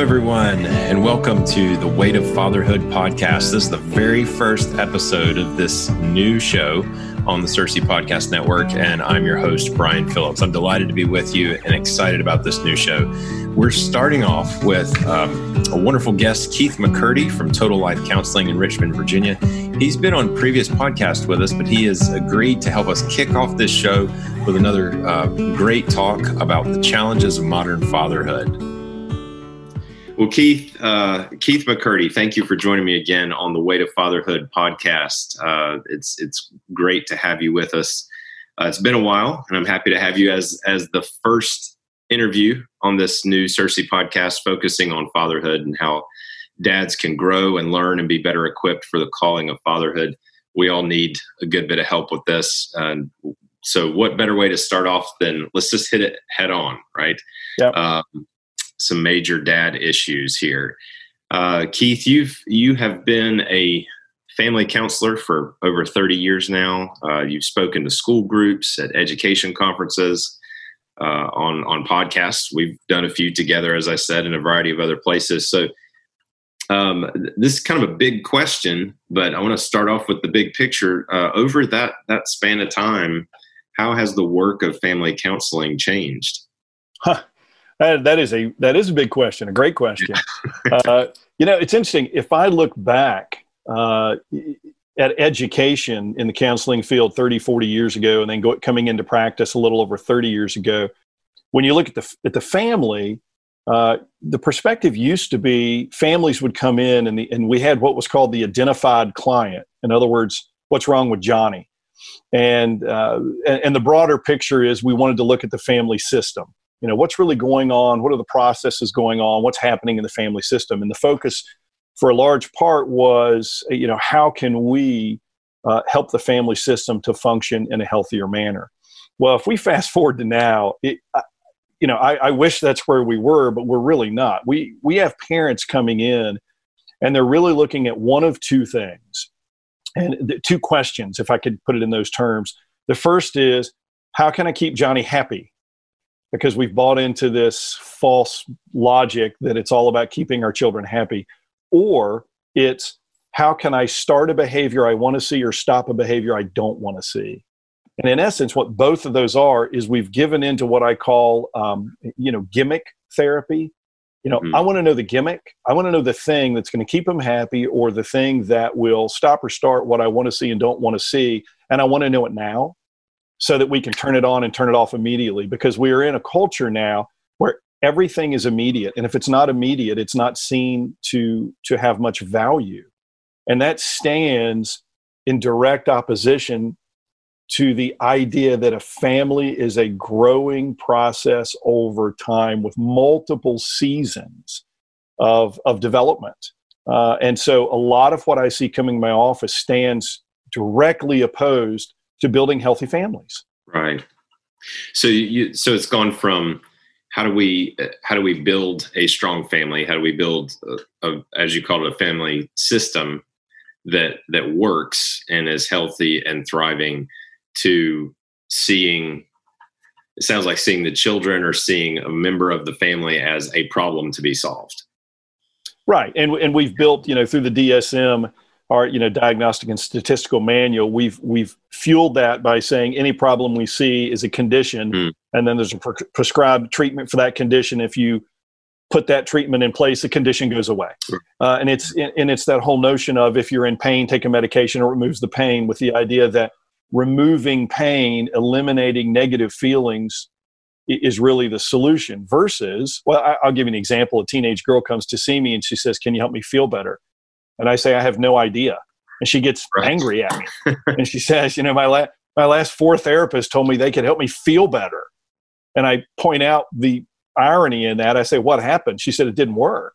Hello, everyone, and welcome to the Weight of Fatherhood podcast. This is the very first episode of this new show on the CiRCE Podcast Network, and I'm your host, Brian Phillips. I'm delighted to be with you and excited about this new show. We're starting off with um, a wonderful guest, Keith McCurdy from Total Life Counseling in Richmond, Virginia. He's been on previous podcasts with us, but he has agreed to help us kick off this show with another uh, great talk about the challenges of modern fatherhood. Well, Keith, uh, Keith McCurdy, thank you for joining me again on the Weight of Fatherhood podcast. Uh, it's it's great to have you with us. Uh, it's been a while, and I'm happy to have you as as the first interview on this new CiRCE podcast, focusing on fatherhood and how dads can grow and learn and be better equipped for the calling of fatherhood. We all need a good bit of help with this. And so, what better way to start off than let's just hit it head on, right? Yeah. Um, some major dad issues here. Uh, Keith, you've you have been a family counselor for over 30 years now. Uh, you've spoken to school groups at education conferences, uh, on on podcasts. We've done a few together, as I said, in a variety of other places. So um, this is kind of a big question, but I want to start off with the big picture. Uh, over that that span of time, how has the work of family counseling changed? Huh. That, that is a that is a big question, a great question. uh, you know, it's interesting. If I look back uh, at education in the counseling field 30, 40 years ago, and then go, coming into practice a little over 30 years ago, when you look at the at the family, uh, the perspective used to be families would come in and, the, and we had what was called the identified client. In other words, what's wrong with Johnny? And, uh, and, and the broader picture is we wanted to look at the family system you know what's really going on what are the processes going on what's happening in the family system? And the focus for a large part was you know how can we uh, help the family system to function in a healthier manner? Well if we fast forward to now it, you know I, I wish that's where we were but we're really not. We we have parents coming in and they're really looking at one of two things and the, two questions if i could put it in those terms. The first is how can i keep johnny happy because we've bought into this false logic that it's all about keeping our children happy. Or it's how can i start a behavior i want to see or stop a behavior i don't want to see? And in essence what both of those are is we've given into what i call um, you know gimmick therapy. You know mm-hmm. i want to know the gimmick. I want to know the thing that's going to keep them happy or the thing that will stop or start what i want to see and don't want to see. And i want to know it now so that we can turn it on and turn it off immediately because we are in a culture now where everything is immediate and if it's not immediate it's not seen to to have much value and that stands in direct opposition to the idea that a family is a growing process over time with multiple seasons of, of development. Uh, and so a lot of what I see coming in my office stands directly opposed to building healthy families. Right. So you so it's gone from how do we how do we build a strong family? How do we build a, a, as you call it a family system that that works and is healthy and thriving to seeing it sounds like seeing the children or seeing a member of the family as a problem to be solved. Right. And and we've built, you know, through the DSM our you know diagnostic and statistical manual we've we've fueled that by saying any problem we see is a condition. Mm. and then there's a pre- prescribed treatment for that condition. If you put that treatment in place the condition goes away. Uh, and it's and it's that whole notion of if you're in pain take a medication it removes the pain with the idea that removing pain eliminating negative feelings is really the solution versus well i'll give you an example. A teenage girl comes to see me and she says can you help me feel better and I say, I have no idea. and she gets right. angry at me. and she says, You know, my, la- my last four therapists told me they could help me feel better. And I point out the irony in that. I say, What happened? She said, It didn't work.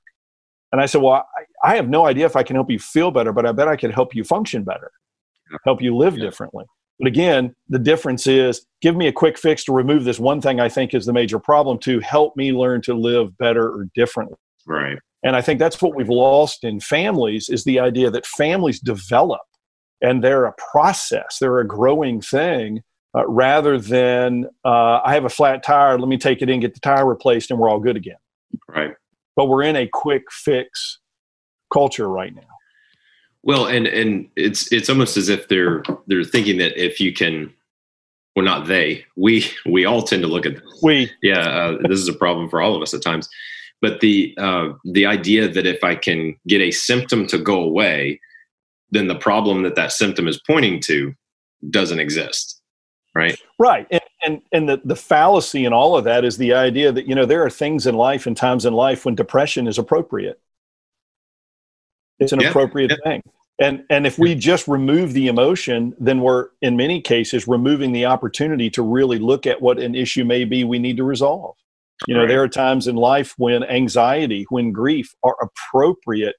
And I said, Well, I, I have no idea if I can help you feel better, but I bet I can help you function better, help you live yeah. differently. But again, the difference is give me a quick fix to remove this one thing I think is the major problem to help me learn to live better or differently. Right. And I think that's what we've lost in families is the idea that families develop and they're a process, they're a growing thing uh, rather than uh, I have a flat tire, let me take it in, get the tire replaced, and we're all good again. Right. But we're in a quick fix culture right now. Well, and and it's it's almost as if they're they're thinking that if you can, well, not they, we we all tend to look at this. we yeah, uh, this is a problem for all of us at times. But the uh, the idea that if I can get a symptom to go away, then the problem that that symptom is pointing to doesn't exist, right? Right, and and, and the, the fallacy in all of that is the idea that you know there are things in life and times in life when depression is appropriate it's an yeah, appropriate yeah. thing and and if we just remove the emotion then we're in many cases removing the opportunity to really look at what an issue may be we need to resolve you know right. there are times in life when anxiety when grief are appropriate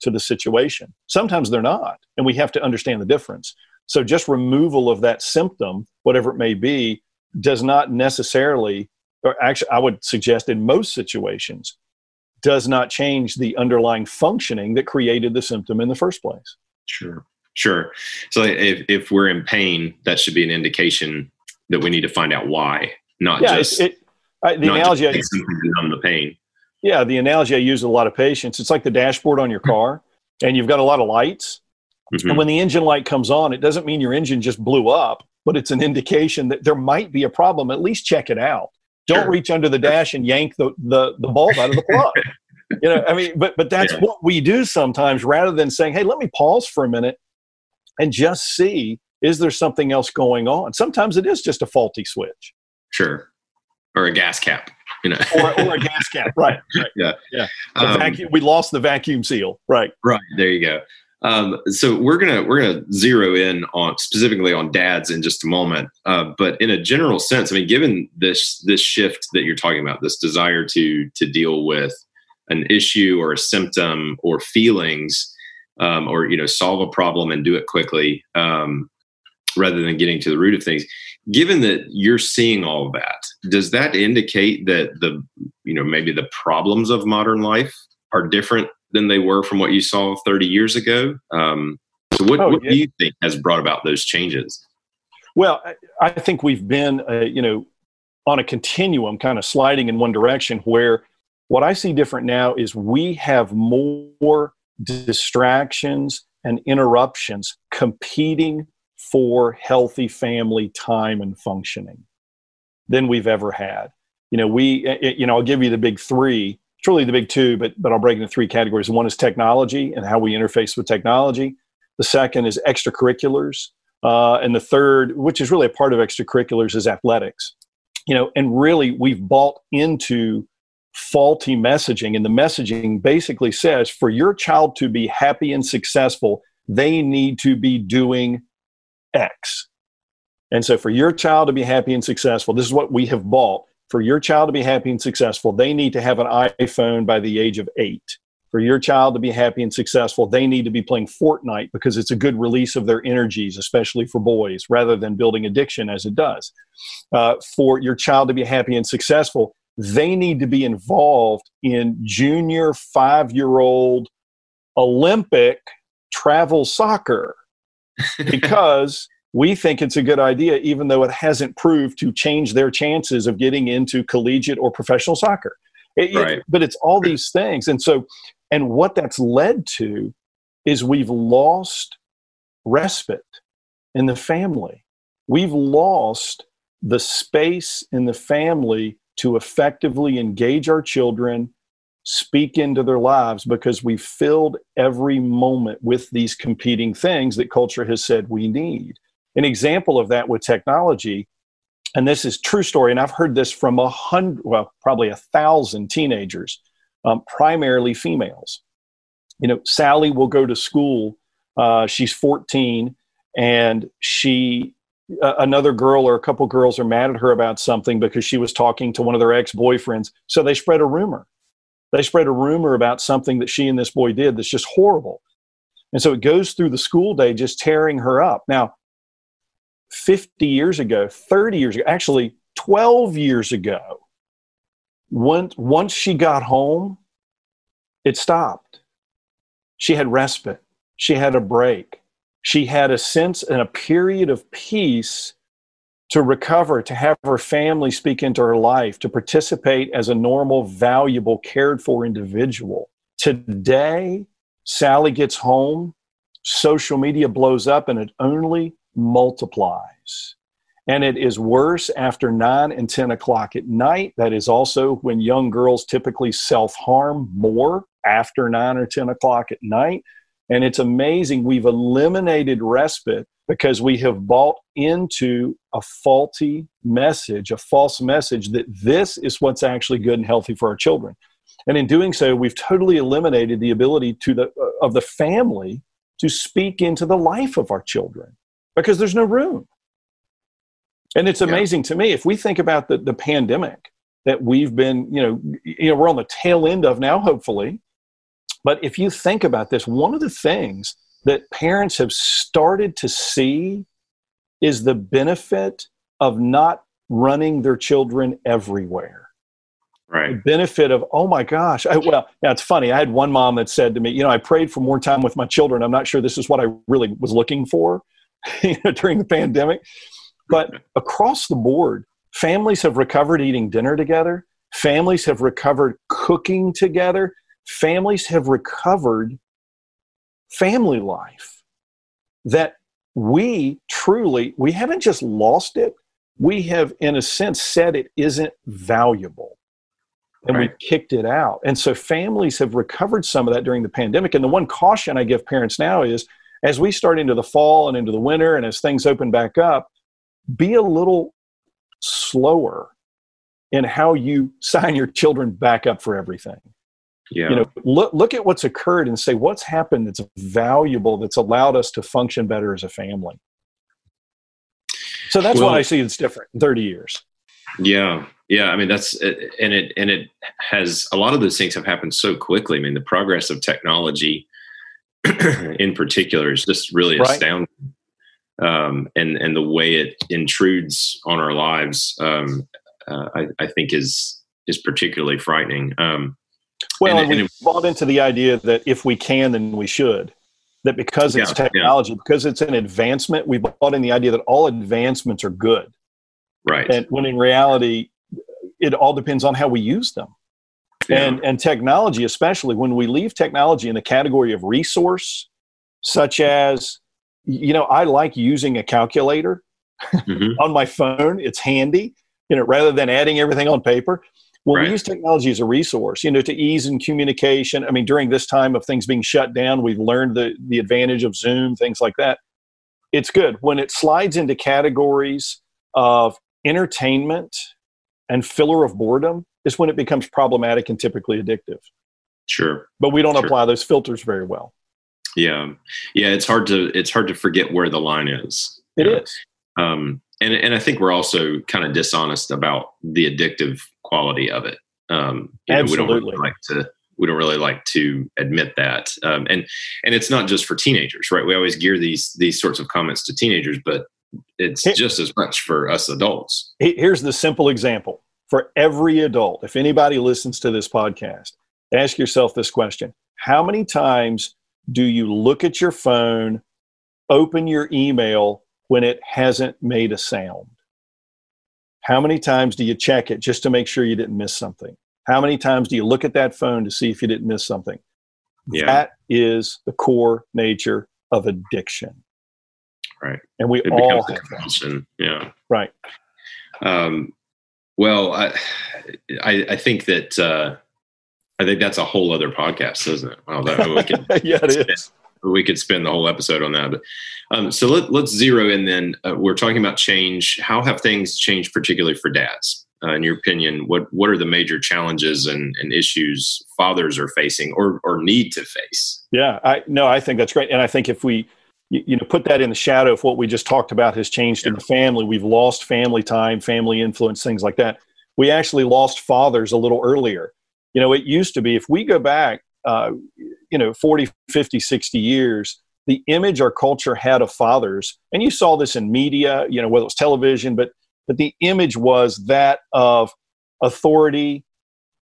to the situation sometimes they're not and we have to understand the difference so just removal of that symptom whatever it may be does not necessarily or actually i would suggest in most situations does not change the underlying functioning that created the symptom in the first place. Sure. Sure. So if, if we're in pain, that should be an indication that we need to find out why, not yeah, just it, it, the not analogy numb the pain. Yeah, the analogy I use with a lot of patients, it's like the dashboard on your car, and you've got a lot of lights. Mm-hmm. And when the engine light comes on, it doesn't mean your engine just blew up, but it's an indication that there might be a problem. At least check it out. Don't sure. reach under the dash and yank the, the, the bulb out of the plug. you know, I mean, but but that's yeah. what we do sometimes rather than saying, hey, let me pause for a minute and just see is there something else going on? Sometimes it is just a faulty switch. Sure. Or a gas cap. You know. or, or a gas cap, right? right. Yeah, yeah. Um, vacuum, we lost the vacuum seal, right? Right. There you go. Um, so we're gonna we're gonna zero in on specifically on dads in just a moment. Uh, but in a general sense, I mean, given this this shift that you're talking about, this desire to to deal with an issue or a symptom or feelings, um, or you know, solve a problem and do it quickly, um, rather than getting to the root of things. Given that you're seeing all that, does that indicate that the you know maybe the problems of modern life are different than they were from what you saw 30 years ago. Um, so, what, oh, what yeah. do you think has brought about those changes? Well, I think we've been, uh, you know, on a continuum, kind of sliding in one direction. Where what I see different now is we have more distractions and interruptions competing for healthy family time and functioning than we've ever had. You know, we, you know, I'll give you the big three truly the big two, but but I'll break into three categories. One is technology and how we interface with technology. The second is extracurriculars, uh, and the third, which is really a part of extracurriculars, is athletics. You know, and really we've bought into faulty messaging, and the messaging basically says for your child to be happy and successful, they need to be doing X. And so, for your child to be happy and successful, this is what we have bought for your child to be happy and successful, they need to have an iPhone by the age of eight. For your child to be happy and successful, they need to be playing Fortnite because it's a good release of their energies, especially for boys, rather than building addiction as it does. Uh, for your child to be happy and successful, they need to be involved in junior five year old Olympic travel soccer because we think it's a good idea, even though it hasn't proved to change their chances of getting into collegiate or professional soccer. It, right. It, but it's all these things. And so, and what that's led to is we've lost respite in the family. We've lost the space in the family to effectively engage our children, speak into their lives because we've filled every moment with these competing things that culture has said we need. An example of that with technology, and this is true story, and I've heard this from a hundred, well, probably a thousand teenagers, um, primarily females. You know, Sally will go to school Uh, she's 14, and she uh, another girl or a couple girls are mad at her about something because she was talking to one of their ex-boyfriends. So they spread a rumor. They spread a rumor about something that she and this boy did that's just horrible. And so it goes through the school day just tearing her up. Now, 50 years ago, 30 years ago, actually 12 years ago, once, once she got home, it stopped. She had respite, she had a break, she had a sense and a period of peace to recover, to have her family speak into her life, to participate as a normal, valuable, cared for individual. Today, Sally gets home, social media blows up, and it only multiplies. And it is worse after 9 and 10 o'clock at night. That is also when young girls typically self harm more after 9 or 10 o'clock at night. And it's amazing. We've eliminated respite because we have bought into a faulty message, a false message that this is what's actually good and healthy for our children. And in doing so, we've totally eliminated the ability to the, uh, of the family to speak into the life of our children because there's no room. And it's amazing yeah. to me if we think about the, the pandemic that we've been, you know, you know, we're on the tail end of now, hopefully. But if you think about this, one of the things that parents have started to see is the benefit of not running their children everywhere. Right. The benefit of, oh my gosh. I, well, yeah, it's funny. I had one mom that said to me, you know, I prayed for more time with my children. I'm not sure this is what I really was looking for you know, during the pandemic. But across the board, families have recovered eating dinner together. Families have recovered cooking together. Families have recovered family life. That we truly, we haven't just lost it, we have, in a sense, said it isn't valuable. And right. we kicked it out. And so families have recovered some of that during the pandemic. And the one caution I give parents now is as we start into the fall and into the winter and as things open back up, be a little slower in how you sign your children back up for everything. Yeah. You know, look look at what's occurred and say what's happened that's valuable that's allowed us to function better as a family. So that's well, what I see that's different in 30 years. Yeah. Yeah, I mean that's and it and it has a lot of those things have happened so quickly. I mean, the progress of technology in particular is just really right. astounding um, and and the way it intrudes on our lives, um, uh, I, I, think is is particularly frightening. Um, well, and, and we bought into the idea that if we can, then we should. That because it's yeah, technology, yeah. because it's an advancement, we bought in the idea that all advancements are good. Right. And when in reality, it all depends on how we use them. Yeah. And and technology, especially when we leave technology in the category of resource, such as you know, I like using a calculator mm-hmm. on my phone. It's handy, you know, rather than adding everything on paper. Well, right. we use technology as a resource, you know, to ease in communication. I mean, during this time of things being shut down, we've learned the, the advantage of Zoom, things like that. It's good. When it slides into categories of entertainment and filler of boredom, is when it becomes problematic and typically addictive. Sure. But we don't sure. apply those filters very well. Yeah, yeah. It's hard to it's hard to forget where the line is. It is. Um, and and I think we're also kind of dishonest about the addictive quality of it. Um, Absolutely. Know, we don't really like to we don't really like to admit that. Um, and and it's not just for teenagers, right? We always gear these these sorts of comments to teenagers, but it's Here, just as much for us adults. Here's the simple example for every adult. If anybody listens to this podcast, ask yourself this question: How many times do you look at your phone, open your email when it hasn't made a sound? How many times do you check it just to make sure you didn't miss something? How many times do you look at that phone to see if you didn't miss something? Yeah. That is the core nature of addiction. Right. And we it all have that. Yeah. Right. Um, well, I, I, I think that uh, I think that's a whole other podcast, isn't it? Well, that, we could yeah, it is. We could spend the whole episode on that. But um, so let, let's zero in then. Uh, we're talking about change. How have things changed, particularly for dads? uh, in your opinion, what what are the major challenges and, and issues fathers are facing or or need to face? Yeah, I no, I think that's great, and I think if we you, you know put that in the shadow of what we just talked about has changed yeah. in the family, we've lost family time, family influence, things like that. We actually lost fathers a little earlier. You know, it used to be if we go back, uh, you know, 40, 50, 60 years, the image our culture had of fathers, and you saw this in media, you know, whether it was television, but but the image was that of authority,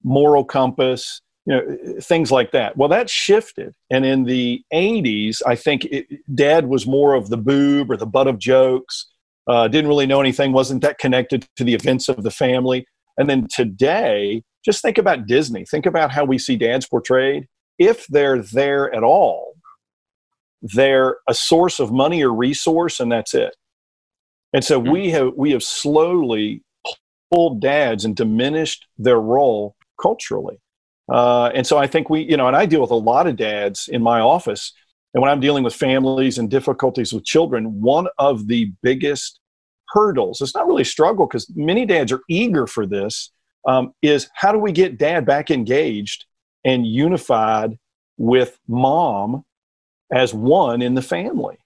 moral compass, you know, things like that. Well, that shifted, and in the '80s, I think it, Dad was more of the boob or the butt of jokes. Uh, didn't really know anything, wasn't that connected to the events of the family. And then today, just think about Disney. Think about how we see dads portrayed. If they're there at all, they're a source of money or resource, and that's it. And so mm-hmm. we have we have slowly pulled dads and diminished their role culturally. Uh, and so I think we, you know, and I deal with a lot of dads in my office. And when I'm dealing with families and difficulties with children, one of the biggest hurdles, it's not really a struggle because many dads are eager for this, um, is how do we get dad back engaged and unified with mom as one in the family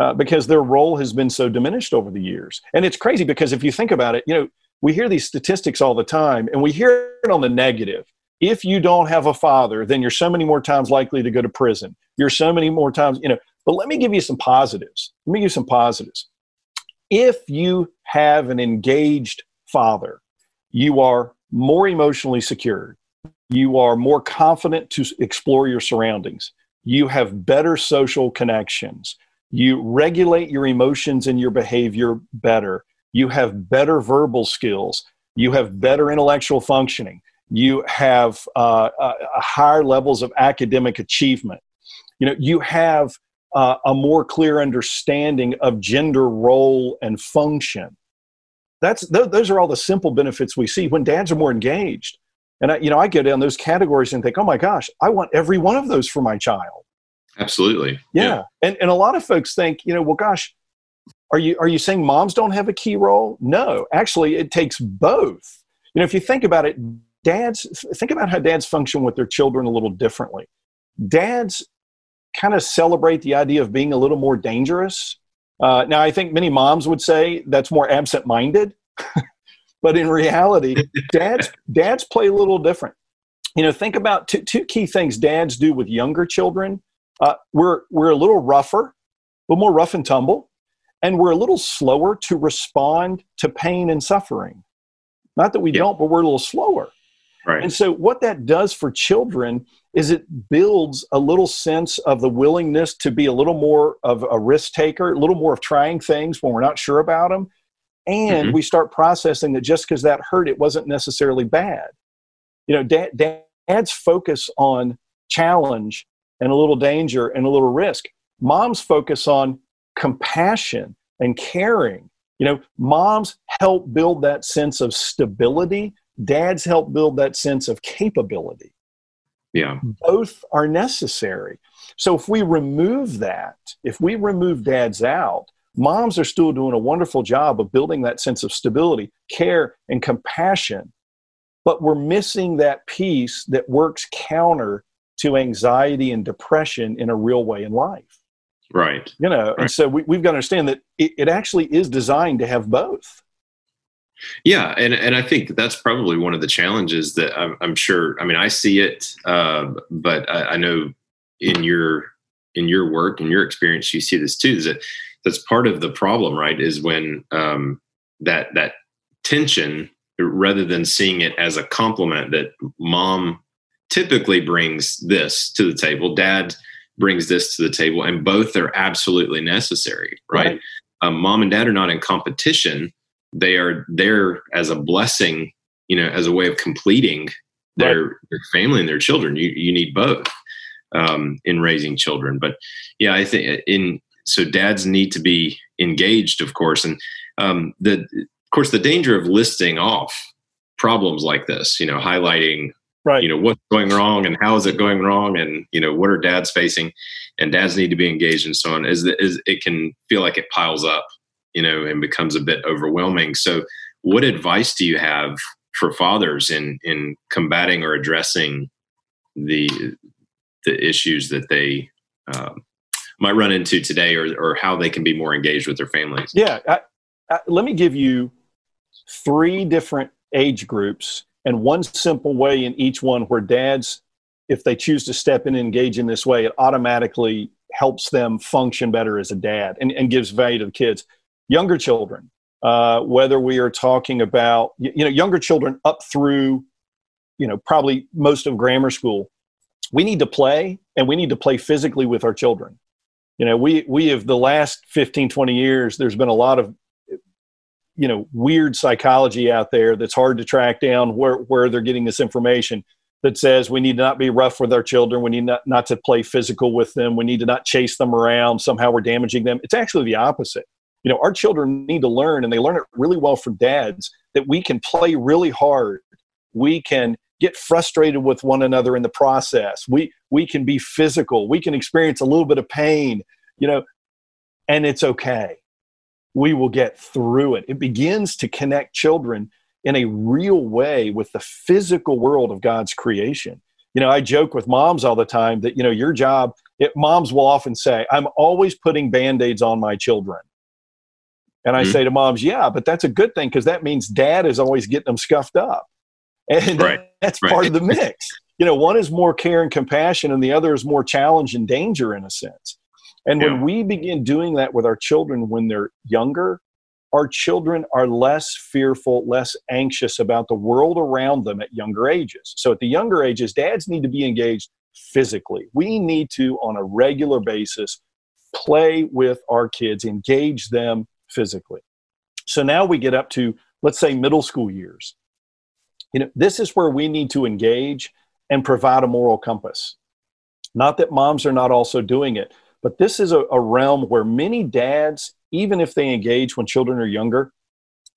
uh, because their role has been so diminished over the years. And it's crazy because if you think about it, you know, we hear these statistics all the time and we hear it on the negative. If you don't have a father, then you're so many more times likely to go to prison. You're so many more times, you know. But let me give you some positives. Let me give you some positives. If you have an engaged father, you are more emotionally secure. You are more confident to explore your surroundings you have better social connections. You regulate your emotions and your behavior better. You have better verbal skills. You have better intellectual functioning. You have uh, uh, higher levels of academic achievement. You know, you have uh, a more clear understanding of gender role and function. That's th- those are all the simple benefits we see when dads are more engaged. And I, you know, I get in those categories and think, oh my gosh, I want every one of those for my child. Absolutely. Yeah. yeah. And and a lot of folks think, you know, well, gosh, are you are you saying moms don't have a key role? No, actually, it takes both. You know, if you think about it, dads think about how dads function with their children a little differently. Dads kind of celebrate the idea of being a little more dangerous. Uh, now, I think many moms would say that's more absent-minded. but in reality, dads dads play a little different. You know, think about two, two key things dads do with younger children. Uh, we're we're a little rougher, a little more rough and tumble, and we're a little slower to respond to pain and suffering. Not that we yeah. don't, but we're a little slower. Right. And so, what that does for children is it builds a little sense of the willingness to be a little more of a risk taker, a little more of trying things when we're not sure about them and mm-hmm. we start processing that just because that hurt it wasn't necessarily bad. You know dad, dad's focus on challenge and a little danger and a little risk. Moms focus on compassion and caring. You know moms help build that sense of stability. Dads help build that sense of capability yeah both are necessary so if we remove that if we remove dads out moms are still doing a wonderful job of building that sense of stability, care, and compassion. But we're missing that piece that works counter to anxiety and depression in a real way in life. Right. You know, right. and so we, we've got to understand that it, it actually is designed to have both. Yeah, and and I think that's probably one of the challenges that I'm, I'm sure. I mean, I see it, uh, but I, I, know in your in your work and your experience, you see this too. Is that that's part of the problem, right? Is when um, that that tension, rather than seeing it as a compliment that mom typically brings this to the table, dad brings this to the table, and both are absolutely necessary, right? right. Um, mom and dad are not in competition; they are there as a blessing, you know, as a way of completing their, right. their family and their children. You you need both um, in raising children, but yeah, I think in so dads need to be engaged, of course, and um, the of course the danger of listing off problems like this, you know, highlighting right. you know what's going wrong and how is it going wrong, and you know what are dads facing, and dads need to be engaged and so on. Is that is it can feel like it piles up, you know, and becomes a bit overwhelming. So, what advice do you have for fathers in in combating or addressing the the issues that they um, might run into today, or or how they can be more engaged with their families. Yeah, I, I, let me give you three different age groups and one simple way in each one where dads, if they choose to step in and engage in this way, it automatically helps them function better as a dad and, and gives value to the kids. Younger children, uh, whether we are talking about you know younger children up through you know probably most of grammar school we need to play and we need to play physically with our children. You know we we have the last 15 20 years there's been a lot of you know weird psychology out there that's hard to track down where where they're getting this information that says we need to not be rough with our children. We need not, not to play physical with them. We need to not chase them around. Somehow we're damaging them. It's actually the opposite you know our children need to learn and they learn it really well from dads that we can play really hard. We can get frustrated with one another in the process. We we can be physical. We can experience a little bit of pain you know and it's okay. We will get through it. It begins to connect children in a real way with the physical world of god's creation. You know i joke with moms all the time that you know your job it, moms will often say i'm always putting band-aids on my children and I mm-hmm. say to moms, yeah, but that's a good thing because that means dad is always getting them scuffed up. And right. that's right. part of the mix. You know, one is more care and compassion, and the other is more challenge and danger in a sense. And yeah. when we begin doing that with our children when they're younger, our children are less fearful, less anxious about the world around them at younger ages. So at the younger ages, dads need to be engaged physically. We need to, on a regular basis, play with our kids, engage them physically. So now we get up to, let's say, middle school years. You know, this is where we need to engage and provide a moral compass. Not that moms are not also doing it, but this is a, a realm where many dads, even if they engage when children are younger,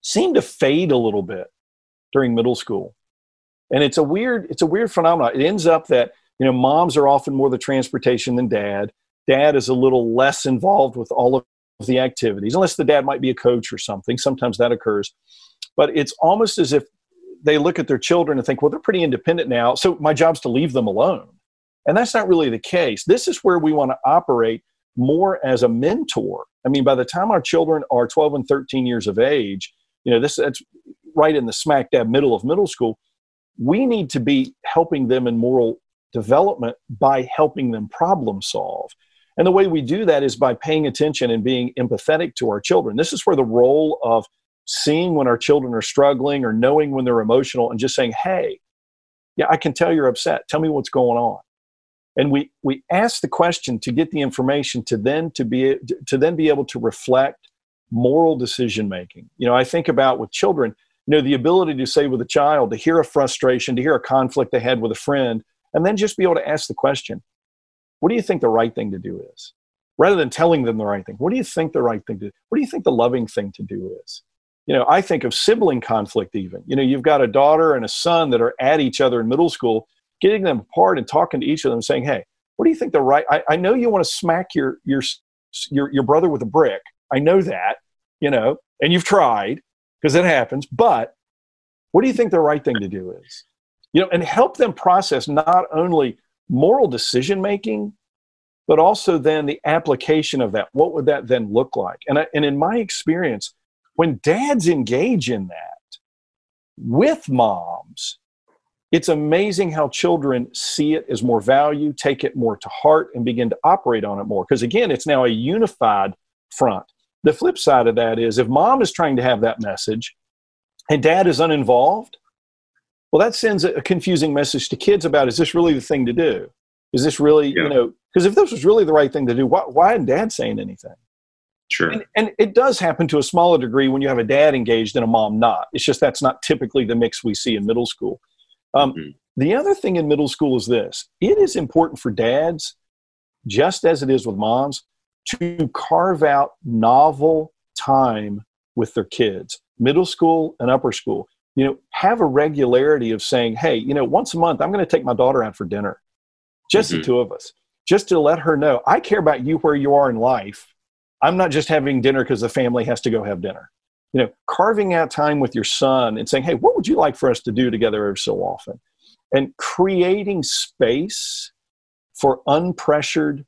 seem to fade a little bit during middle school. And it's a weird, it's a weird phenomenon. It ends up that, you know, moms are often more the transportation than dad. Dad is a little less involved with all of the activities, unless the dad might be a coach or something. Sometimes that occurs. But it's almost as if they look at their children and think, well, they're pretty independent now. So my job's to leave them alone. And that's not really the case. This is where we want to operate more as a mentor. I mean, by the time our children are 12 and 13 years of age, you know, this that's right in the smack dab middle of middle school. We need to be helping them in moral development by helping them problem solve. And the way we do that is by paying attention and being empathetic to our children. This is where the role of seeing when our children are struggling or knowing when they're emotional and just saying, hey, yeah, I can tell you're upset. Tell me what's going on. And we, we ask the question to get the information to then to be to then be able to reflect moral decision making. You know, I think about with children, you know, the ability to say with a child, to hear a frustration, to hear a conflict they had with a friend, and then just be able to ask the question, what do you think the right thing to do is? Rather than telling them the right thing, what do you think the right thing to do? What do you think the loving thing to do is? You know, I think of sibling conflict even. You know, you've got a daughter and a son that are at each other in middle school, getting them apart and talking to each of them saying, hey, what do you think the right I, I know you want to smack your your your your brother with a brick. I know that, you know, and you've tried because it happens, but what do you think the right thing to do is? You know, and help them process not only moral decision making, but also then the application of that. What would that then look like? And, I, and in my experience, when dads engage in that with moms, it's amazing how children see it as more value, take it more to heart, and begin to operate on it more. Because again, it's now a unified front. The flip side of that is if mom is trying to have that message and dad is uninvolved, well, that sends a confusing message to kids about is this really the thing to do? Is this really, yeah. you know, because if this was really the right thing to do, why, why isn't dad saying anything? Sure. And, and, it does happen to a smaller degree when you have a dad engaged and a mom not. It's just that's not typically the mix we see in middle school. Um, mm-hmm. The other thing in middle school is this it is important for dads, just as it is with moms, to carve out novel time with their kids, middle school and upper school you know, have a regularity of saying, hey, you know, once a month, I'm going to take my daughter out for dinner, just mm-hmm. the two of us, just to let her know I care about you where you are in life. I'm not just having dinner because the family has to go have dinner. you know, carving out time with your son and saying, hey, what would you like for us to do together every so often? And creating space for unpressured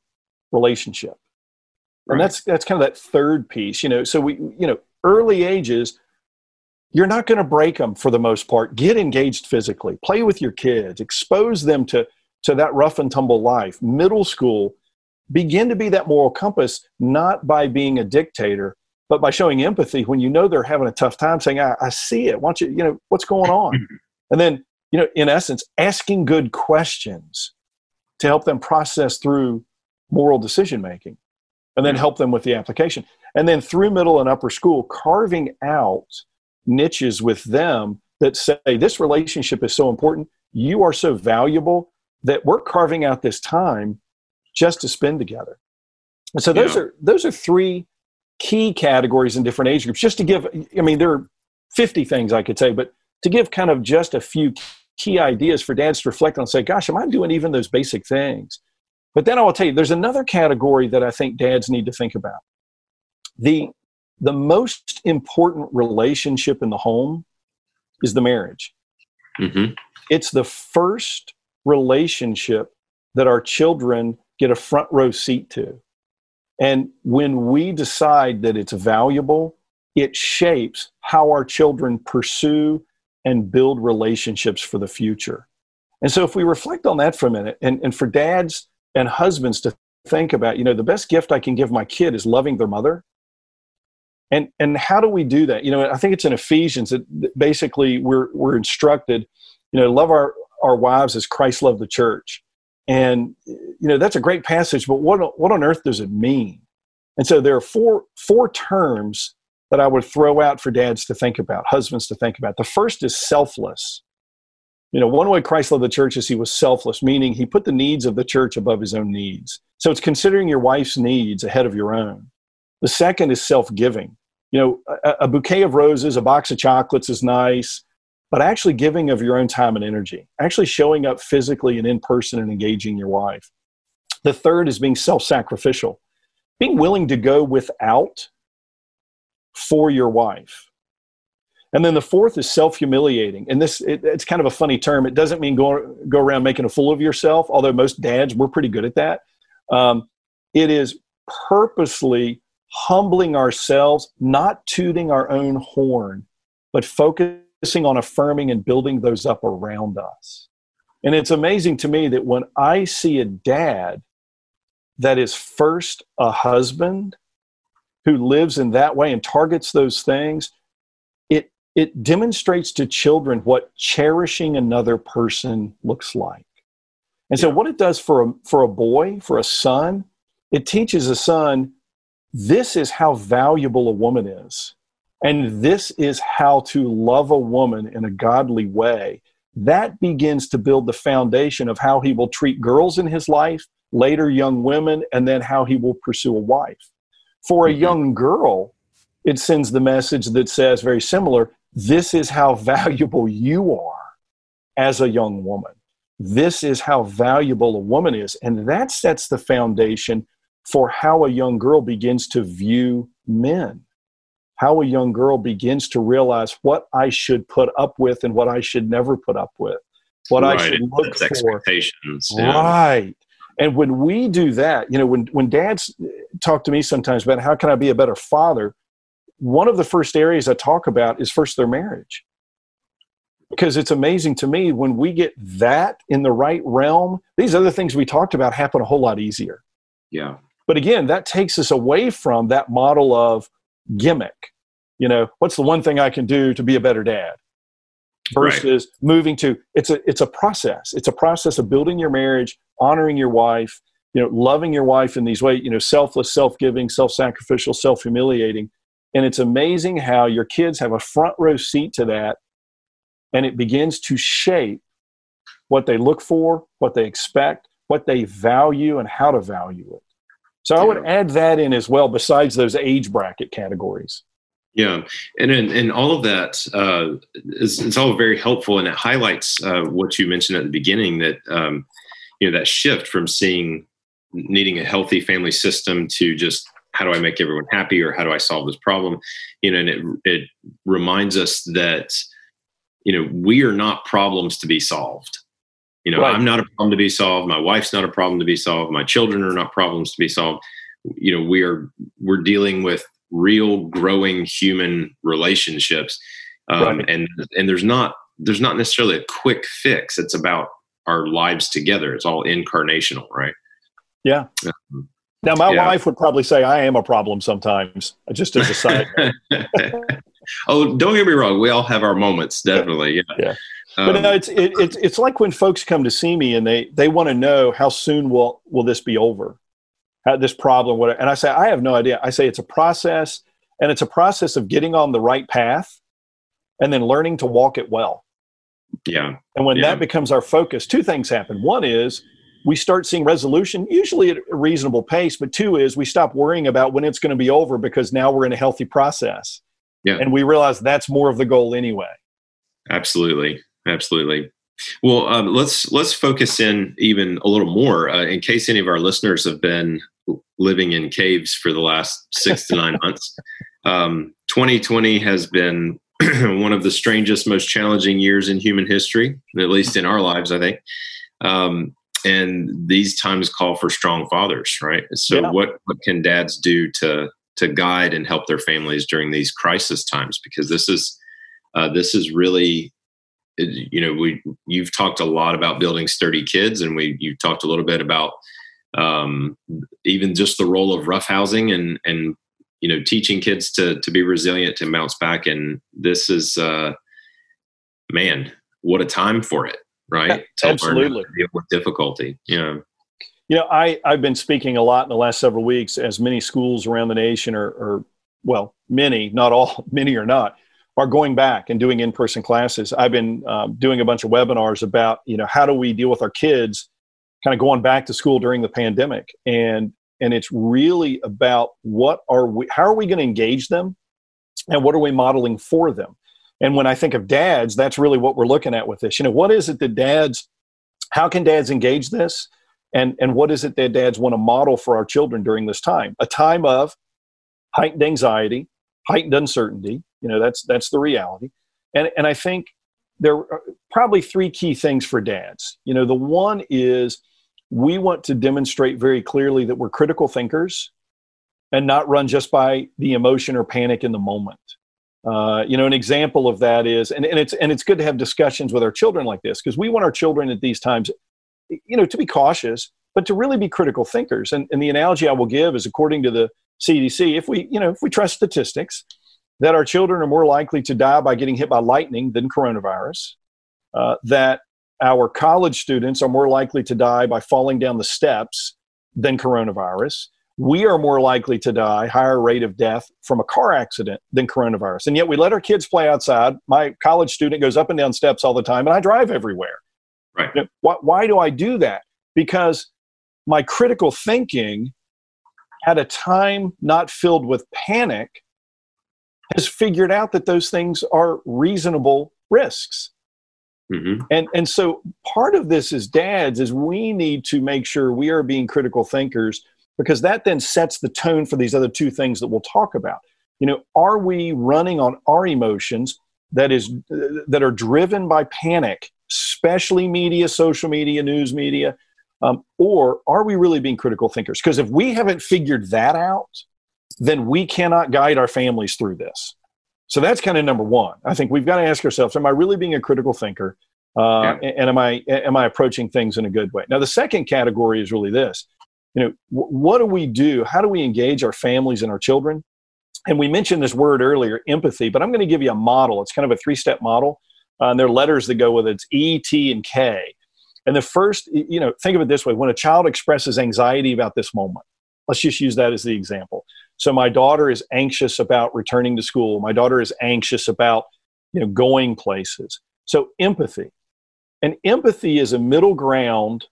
relationship. Right. And that's that's kind of that third piece, you know. So we, you know, early ages, you're not going to break them for the most part. Get engaged physically, play with your kids, expose them to to that rough and tumble life. Middle school, begin to be that moral compass, not by being a dictator, but by showing empathy when you know they're having a tough time, saying, I, I see it. Why don't you, you know, what's going on? and then, you know, in essence, asking good questions to help them process through moral decision making and then mm. help them with the application. And then through middle and upper school, carving out niches with them that say, this relationship is so important. You are so valuable that we're carving out this time just to spend together. And so those yeah. are those are three key categories in different age groups. Just to give, I mean, there are 50 things I could say, but to give kind of just a few key ideas for dads to reflect on and say, gosh, am I doing even those basic things? But then I will tell you, there's another category that I think dads need to think about. The, the most important relationship in the home is the marriage. Mm-hmm. It's the first relationship that our children get a front row seat to. And when we decide that it's valuable, it shapes how our children pursue and build relationships for the future. And so, if we reflect on that for a minute, and, and for dads and husbands to think about, you know, the best gift I can give my kid is loving their mother. And, and how do we do that? You know, I think it's in Ephesians that basically we're, we're instructed, you know, love our, our wives as Christ loved the church. And you know that's a great passage, but what what on earth does it mean? And so there are four four terms that I would throw out for dads to think about, husbands to think about. The first is selfless. You know, one way Christ loved the church is he was selfless, meaning he put the needs of the church above his own needs. So it's considering your wife's needs ahead of your own. The second is self giving. You know, a, a, bouquet of roses, a box of chocolates is nice, but actually giving of your own time and energy, actually showing up physically and in person and engaging your wife. The third is being self sacrificial, being willing to go without for your wife. And then the fourth is self humiliating. And this, it, it's kind of a funny term. It doesn't mean go, go around making a fool of yourself, although most dads, we're pretty good at that. Um, it is purposely humbling ourselves, not tooting our own horn, but focusing on affirming and building those up around us. And it's amazing to me that when I see a dad that is first a husband who lives in that way and targets those things, it, it demonstrates to children what cherishing another person looks like. And so, what it does for a, for a boy, for a son, it teaches a son this is how valuable a woman is. And this is how to love a woman in a godly way. That begins to build the foundation of how he will treat girls in his life, later young women, and then how he will pursue a wife. For a mm-hmm. young girl, it sends the message that says very similar this is how valuable you are as a young woman. This is how valuable a woman is. And that sets the foundation for how a young girl begins to view men how a young girl begins to realize what I should put up with and what I should never put up with, what right. I should look That's for. Expectations. Yeah. Right. And when we do that, you know, when, when dads talk to me sometimes about how can I be a better father, one of the first areas I talk about is first their marriage. Because it's amazing to me when we get that in the right realm, these other things we talked about happen a whole lot easier. Yeah. But again, that takes us away from that model of, gimmick. You know, what's the one thing I can do to be a better dad? Versus right. moving to it's a it's a process. It's a process of building your marriage, honoring your wife, you know, loving your wife in these ways, you know, selfless, self-giving, self-sacrificial, self-humiliating. And it's amazing how your kids have a front row seat to that and it begins to shape what they look for, what they expect, what they value, and how to value it. So I would add that in as well, besides those age bracket categories. Yeah, and and, and all of that uh, is it's all very helpful, and it highlights uh, what you mentioned at the beginning that um, you know that shift from seeing needing a healthy family system to just how do I make everyone happy or how do I solve this problem? You know, and it it reminds us that you know we are not problems to be solved. You know, right. I'm not a problem to be solved. My wife's not a problem to be solved. My children are not problems to be solved. You know, we are we're dealing with real growing human relationships, um, right. and and there's not there's not necessarily a quick fix. It's about our lives together. It's all incarnational, right? Yeah. Um, now, my yeah. wife would probably say I am a problem sometimes, just as a side. oh, don't get me wrong. We all have our moments, definitely. Yeah. yeah. Um, but no, it's it, it's it's like when folks come to see me and they they want to know how soon will will this be over, how, this problem. What and I say I have no idea. I say it's a process, and it's a process of getting on the right path, and then learning to walk it well. Yeah. And when yeah. that becomes our focus, two things happen. One is we start seeing resolution, usually at a reasonable pace. But two is we stop worrying about when it's going to be over because now we're in a healthy process. Yeah. And we realize that's more of the goal anyway. Absolutely. Absolutely. Well, um, let's let's focus in even a little more uh, in case any of our listeners have been living in caves for the last six to nine months. Um, 2020 has been one of the strangest, most challenging years in human history, at least in our lives, I think. Um, and these times call for strong fathers, right? So, yeah. what what can dads do to to guide and help their families during these crisis times? Because this is uh, this is really, you know, we you've talked a lot about building sturdy kids, and we you talked a little bit about um, even just the role of roughhousing and and you know teaching kids to to be resilient to bounce back. And this is, uh, man, what a time for it right? To Absolutely. deal with difficulty. Yeah. You know, I, I've been speaking a lot in the last several weeks as many schools around the nation are, are well, many, not all, many are not, are going back and doing in-person classes. I've been um, doing a bunch of webinars about, you know, how do we deal with our kids kind of going back to school during the pandemic. And, and it's really about what are we, how are we going to engage them and what are we modeling for them? And when I think of dads, that's really what we're looking at with this. You know, what is it that dads, how can dads engage this? And, and what is it that dads want to model for our children during this time? A time of heightened anxiety, heightened uncertainty. You know, that's, that's the reality. And, and I think there are probably three key things for dads. You know, the one is we want to demonstrate very clearly that we're critical thinkers and not run just by the emotion or panic in the moment. Uh, you know, an example of that is, and, and it's and it's good to have discussions with our children like this because we want our children at these times, you know, to be cautious, but to really be critical thinkers. And, and the analogy I will give is, according to the CDC, if we, you know, if we trust statistics, that our children are more likely to die by getting hit by lightning than coronavirus. Uh, that our college students are more likely to die by falling down the steps than coronavirus we are more likely to die, higher rate of death from a car accident than coronavirus. And yet we let our kids play outside. My college student goes up and down steps all the time, and I drive everywhere. Right. Why, why do I do that? Because my critical thinking at a time not filled with panic has figured out that those things are reasonable risks. Mm-hmm. And and so part of this as dads is we need to make sure we are being critical thinkers because that then sets the tone for these other two things that we'll talk about. You know, are we running on our emotions that is that are driven by panic, especially media, social media, news media, um, or are we really being critical thinkers? Because if we haven't figured that out, then we cannot guide our families through this. So that's kind of number one. I think we've got to ask ourselves: Am I really being a critical thinker? Uh, yeah. And am I am I approaching things in a good way? Now, the second category is really this: you know what do we do how do we engage our families and our children and we mentioned this word earlier empathy but i'm going to give you a model it's kind of a three step model uh, and there are letters that go with it. It's e t and k. And the first you know think of it this way. When a child expresses anxiety about this moment let's just use that as the example. So my daughter is anxious about returning to school. My daughter is anxious about you know going places. So empathy. And empathy is a middle ground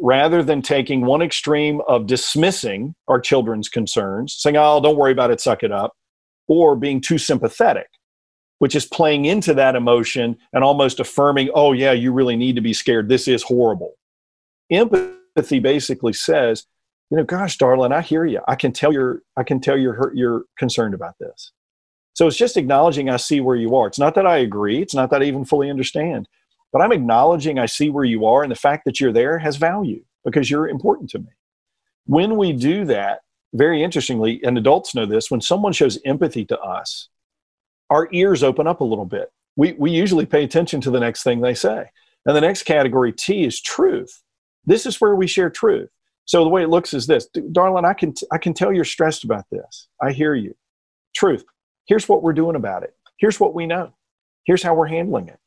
rather than taking one extreme of dismissing our children's concerns, saying, oh, don't worry about it, suck it up, or being too sympathetic, which is playing into that emotion and almost affirming, oh, yeah, you really need to be scared. This is horrible. Empathy basically says, you know, gosh, darling, I hear you. I can tell you're, I can tell you're hurt, you're concerned about this. So it's just acknowledging I see where you are. It's not that I agree. It's not that I even fully understand, but I'm acknowledging I see where you are, and the fact that you're there has value because you're important to me. When we do that, very interestingly, and adults know this, when someone shows empathy to us, our ears open up a little bit. We, we usually pay attention to the next thing they say. And the next category, T, is truth. This is where we share truth. So the way it looks is this darling, I can, t- I can tell you're stressed about this. I hear you. Truth. Here's what we're doing about it. Here's what we know. Here's how we're handling it.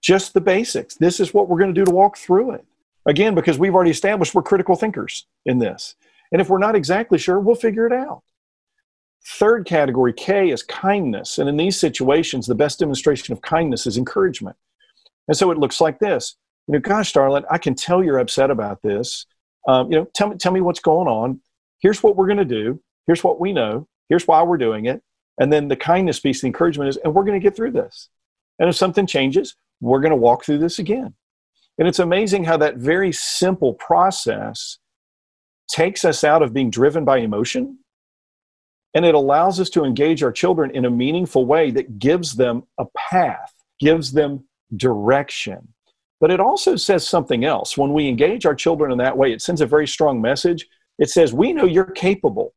Just the basics. This is what we're going to do to walk through it. Again, because we've already established we're critical thinkers in this. And if we're not exactly sure, we'll figure it out. Third category, K, is kindness. And in these situations, the best demonstration of kindness is encouragement. And so it looks like this. You know, gosh, darling, I can tell you're upset about this. Um, you know, tell me, tell me what's going on. Here's what we're going to do. Here's what we know. Here's why we're doing it. And then the kindness piece, the encouragement is, and we're going to get through this. And if something changes, we're going to walk through this again. And it's amazing how that very simple process takes us out of being driven by emotion and it allows us to engage our children in a meaningful way that gives them a path, gives them direction. But it also says something else. When we engage our children in that way, it sends a very strong message. It says, We know you're capable.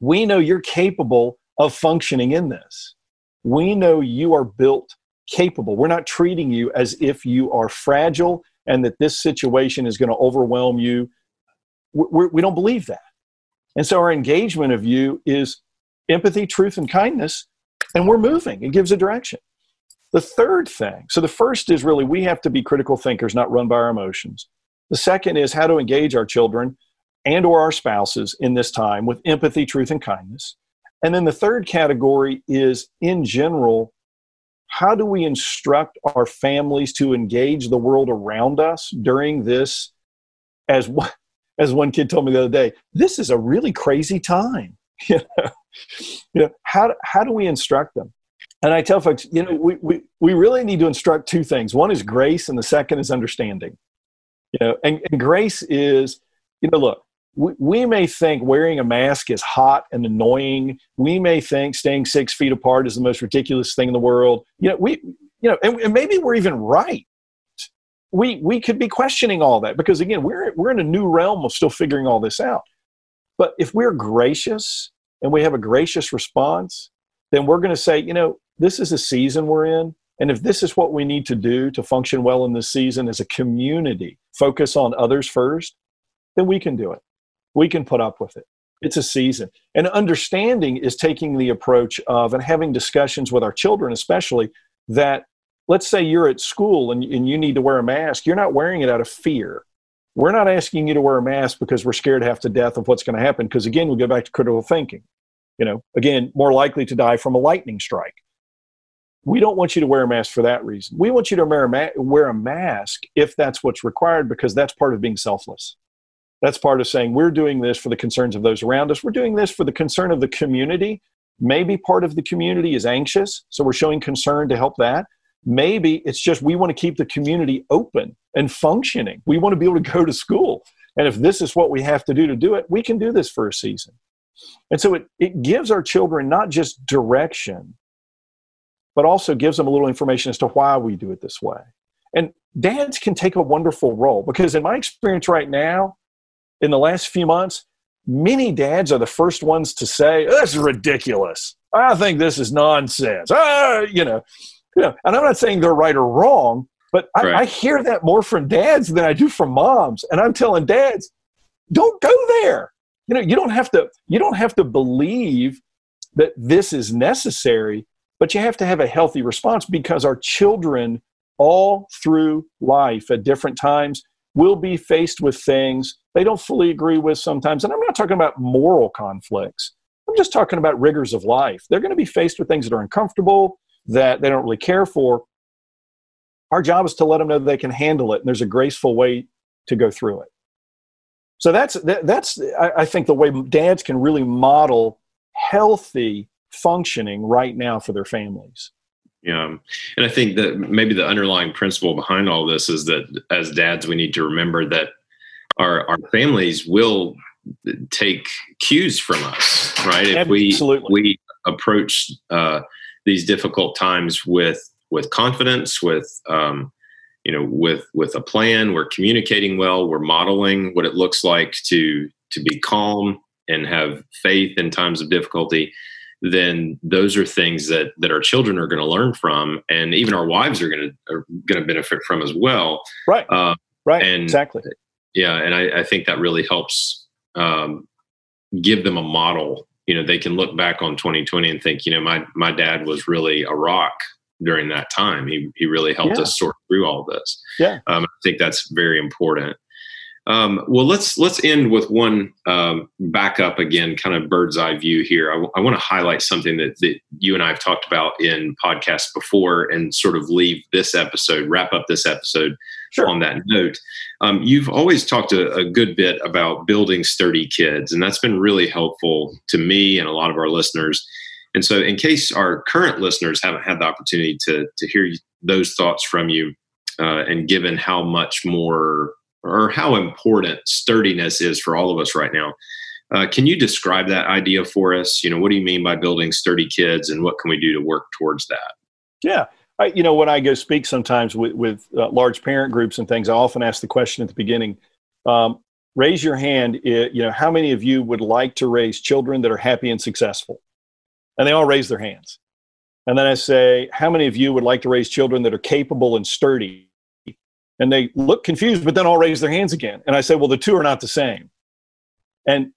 We know you're capable of functioning in this. We know you are built capable. We're not treating you as if you are fragile and that this situation is going to overwhelm you we're, we do not believe that. And so our engagement of you is empathy, truth, and kindness, and we're moving. It gives a direction. The third thing, so the first is really we have to be critical thinkers, not run by our emotions. The second is how to engage our children and or our spouses in this time with empathy, truth, and kindness. And then the third category is in general, how do we instruct our families to engage the world around us during this as what as one kid told me the other day, this is a really crazy time. you know, how, how do we instruct them? And I tell folks, you know, we, we, we really need to instruct two things. One is grace, and the second is understanding. You know, and, and grace is, you know, look, we, we may think wearing a mask is hot and annoying. We may think staying six feet apart is the most ridiculous thing in the world. You know, we, you know, and, and maybe we're even right we we could be questioning all that because again we're we're in a new realm of still figuring all this out. But if we're gracious and we have a gracious response then we're going to say you know this is a season we're in. And if this is what we need to do to function well in this season as a community focus on others first then we can do it. We can put up with it. It's a season. And understanding is taking the approach of and having discussions with our children especially that let's say you're at school and, and you need to wear a mask, you're not wearing it out of fear. We're not asking you to wear a mask because we're scared half to death of what's going to happen. Because again, we go back to critical thinking. You know, again, more likely to die from a lightning strike. We don't want you to wear a mask for that reason. We want you to wear a, ma- wear a mask if that's what's required, because that's part of being selfless. That's part of saying we're doing this for the concerns of those around us. We're doing this for the concern of the community. Maybe part of the community is anxious, so we're showing concern to help that. Maybe it's just we want to keep the community open and functioning. We want to be able to go to school. And if this is what we have to do to do it, we can do this for a season. And so it, it gives our children not just direction, but also gives them a little information as to why we do it this way. And dads can take a wonderful role because, in my experience right now, in the last few months, many dads are the first ones to say, This is ridiculous. I think this is nonsense. Ah, you know, you know, and I'm not saying they're right or wrong, but I, right. I hear that more from dads than I do from moms. And I'm telling dads, don't go there. You know, you don't have to, you don't have to believe that this is necessary, but you have to have a healthy response because our children all through life at different times will be faced with things they don't fully agree with sometimes. And I'm not talking about moral conflicts. I'm just talking about rigors of life. They're going to be faced with things that are uncomfortable that they don't really care for. Our job is to let them know they can handle it, and there's a graceful way to go through it. So that's that, that's I, I think the way dads can really model healthy functioning right now for their families. Yeah. And I think that maybe the underlying principle behind all this is that as dads, we need to remember that our, our families will take cues from us, right? If Absolutely. we we approach uh, these difficult times with with confidence, with um, you know, with with a plan, we're communicating well, we're modeling what it looks like to to be calm and have faith in times of difficulty. Then those are things that that our children are going to learn from and even our wives are going to are going to benefit from as well. Right. Uh, right. and exactly. Yeah and I, I think that really helps um, give them a model you know they can look back on 2020 and think you know my my dad was really a rock during that time. He, he really helped yeah. us sort through all this. Yeah. Um, i think that's very important. Um, well, let's let's end with one um, backup again, kind of bird's eye view here. I, w- I want to highlight something that, that you and I have talked about in podcasts before, and sort of leave this episode, wrap up this episode sure. on that note. Um, you've always talked a, a, good bit about building sturdy kids, and that's been really helpful to me and a lot of our listeners. And so, in case our current listeners haven't had the opportunity to to hear those thoughts from you, uh, and given how much more or how important sturdiness is for all of us right now. Uh, can you describe that idea for us? You know, what do you mean by building sturdy kids, and what can we do to work towards that? Yeah, I, you know, when I go speak sometimes with, with uh, large parent groups and things, I often ask the question at the beginning: um, Raise your hand. you know, how many of you would like to raise children that are happy and successful? And they all raise their hands. And then I say, How many of you would like to raise children that are capable and sturdy? and they look confused but then all raise their hands again and i say well the two are not the same and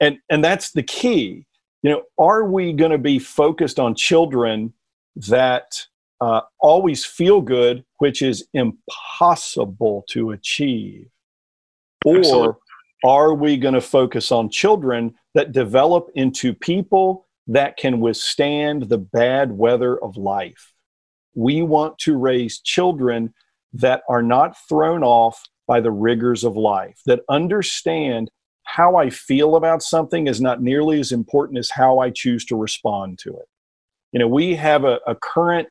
and and that's the key you know are we going to be focused on children that uh, always feel good which is impossible to achieve or Absolutely. are we going to focus on children that develop into people that can withstand the bad weather of life we want to raise children that are not thrown off by the rigors of life, that understand how I feel about something is not nearly as important as how I choose to respond to it. You know, we have a, a current,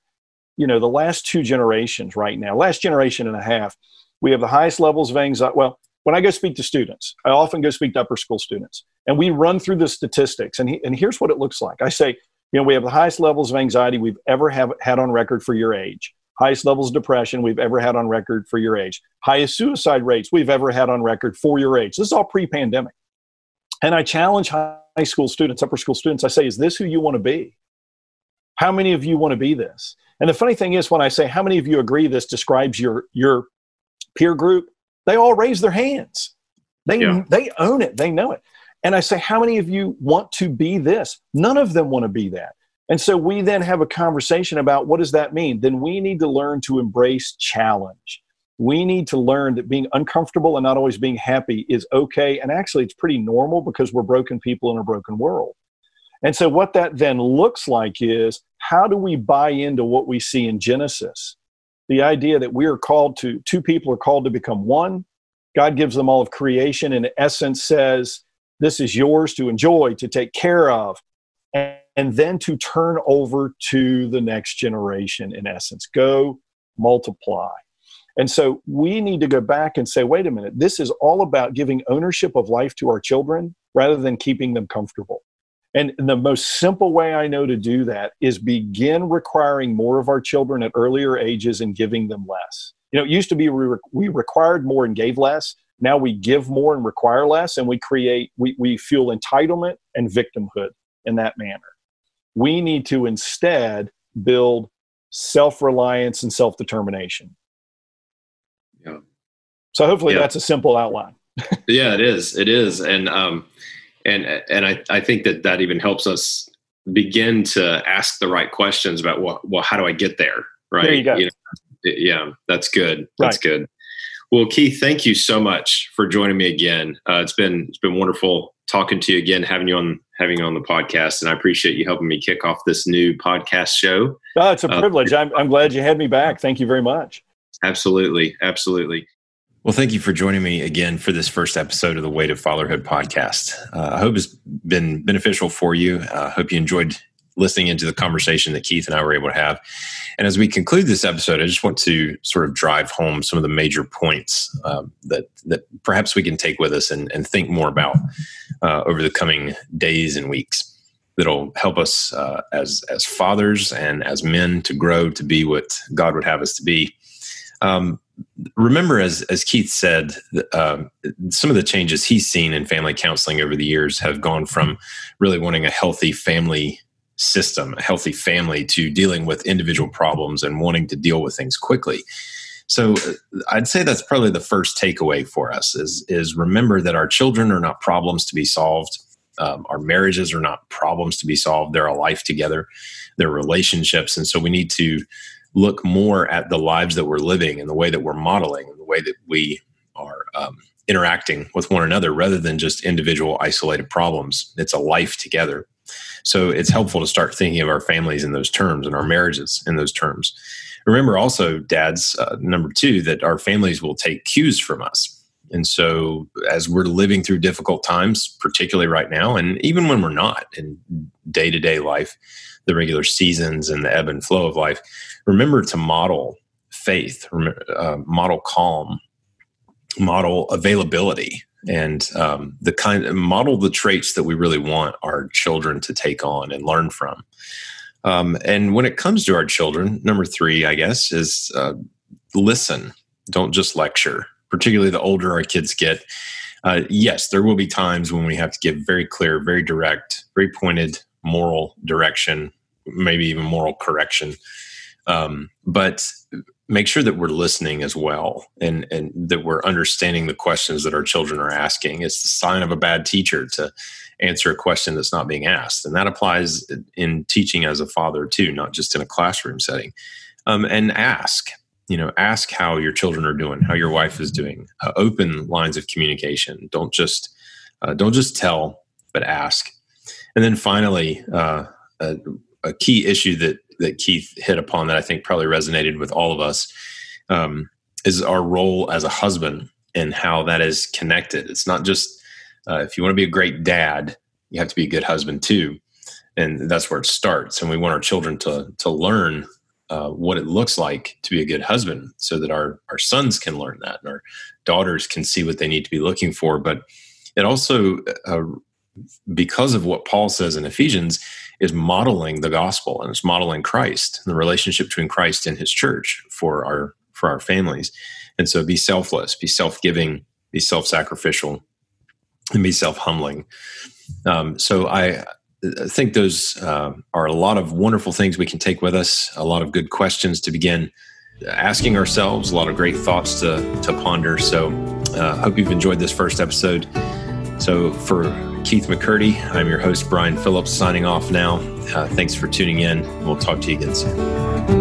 you know, the last two generations right now, last generation and a half, we have the highest levels of anxiety. Well, when I go speak to students, I often go speak to upper school students, and we run through the statistics. And, he, and here's what it looks like I say, you know, we have the highest levels of anxiety we've ever have had on record for your age highest levels of depression we've ever had on record for your age, highest suicide rates we've ever had on record for your age. This is all pre pandemic. And I challenge high school students, upper school students, I say, is this who you want to be? How many of you want to be this? And the funny thing is, when I say, how many of you agree this describes your, your peer group, they all raise their hands. They, yeah. they own it, they know it. And I say, how many of you want to be this? None of them want to be that. And so we then have a conversation about what does that mean? Then we need to learn to embrace challenge. We need to learn that being uncomfortable and not always being happy is okay. And actually, it's pretty normal because we're broken people in a broken world. And so, what that then looks like is how do we buy into what we see in Genesis? The idea that we are called to, two people are called to become one. God gives them all of creation, and in essence says, This is yours to enjoy, to take care of. And and then to turn over to the next generation, in essence. Go multiply. And so we need to go back and say, wait a minute, this is all about giving ownership of life to our children rather than keeping them comfortable. And the most simple way I know to do that is begin requiring more of our children at earlier ages and giving them less. You know, it used to be we, re- we required more and gave less. Now we give more and require less, and we create, we, we fuel entitlement and victimhood in that manner. We need to instead build self reliance and self determination. Yeah. So hopefully yeah. that's a simple outline. yeah, it is. It is. And, um, and, and I, I think that that even helps us begin to ask the right questions about well, well how do I get there? Right. There you go. You know, yeah, that's good. That's right. good. Well, Keith, thank you so much for joining me again. Uh, it's been it's been wonderful talking to you again, having you on having you on the podcast, and I appreciate you helping me kick off this new podcast show. Oh, it's a uh, privilege. Uh, I'm I'm glad you had me back. Thank you very much. Absolutely, absolutely. Well, thank you for joining me again for this first episode of the Weight of Fatherhood podcast. Uh, I hope it's been beneficial for you. I uh, hope you enjoyed listening into the conversation that Keith and I were able to have. And as we conclude this episode, I just want to sort of drive home some of the major points um, that that perhaps we can take with us and, and think more about uh, over the coming days and weeks. That'll help us uh, as as fathers and as men to grow to be what God would have us to be. Um, remember, as as Keith said, uh, some of the changes he's seen in family counseling over the years have gone from really wanting a healthy family system, a healthy family, to dealing with individual problems and wanting to deal with things quickly. So uh, I'd say that's probably the first takeaway for us is is remember that our children are not problems to be solved. Um, our marriages are not problems to be solved. They're a life together. They're relationships, and so we need to look more at the lives that we're living and the way that we're modeling and the way that we are um, interacting with one another rather than just individual isolated problems. It's a life together. So it's helpful to start thinking of our families in those terms and our marriages in those terms. Remember also, dads, uh, number two, that our families will take cues from us. And so, as we're living through difficult times, particularly right now, and even when we're not in day to day life, the regular seasons and the ebb and flow of life, remember to model faith, uh, model calm, model availability, and um, the kind model the traits that we really want our children to take on and learn from. Um, and when it comes to our children, number three, I guess, is uh, listen. Don't just lecture. Particularly the older our kids get. Uh, yes, there will be times when we have to give very clear, very direct, very pointed moral direction, maybe even moral correction. Um, but make sure that we're listening as well and, and that we're understanding the questions that our children are asking. It's the sign of a bad teacher to answer a question that's not being asked. And that applies in teaching as a father too, not just in a classroom setting. Um, and ask, you know, ask how your children are doing, how your wife is doing. Uh, open lines of communication. Don't just uh, don't just tell, but ask. And then finally, uh, a, a key issue that that Keith hit upon that I think probably resonated with all of us um, is our role as a husband and how that is connected. It's not just uh, if you want to be a great dad, you have to be a good husband too, and that's where it starts. And we want our children to to learn uh, what it looks like to be a good husband, so that our our sons can learn that, and our daughters can see what they need to be looking for. But it also uh, because of what Paul says in Ephesians, is modeling the gospel and it's modeling Christ and the relationship between Christ and his church for our for our families. And so be selfless, be self-giving, be self-sacrificial, and be self-humbling. Um, so I think those uh, are a lot of wonderful things we can take with us, a lot of good questions to begin asking ourselves, a lot of great thoughts to, to ponder. So I uh, hope you've enjoyed this first episode. So for Keith McCurdy. I'm your host, Brian Phillips, signing off now. Uh, thanks for tuning in. We'll talk to you again soon.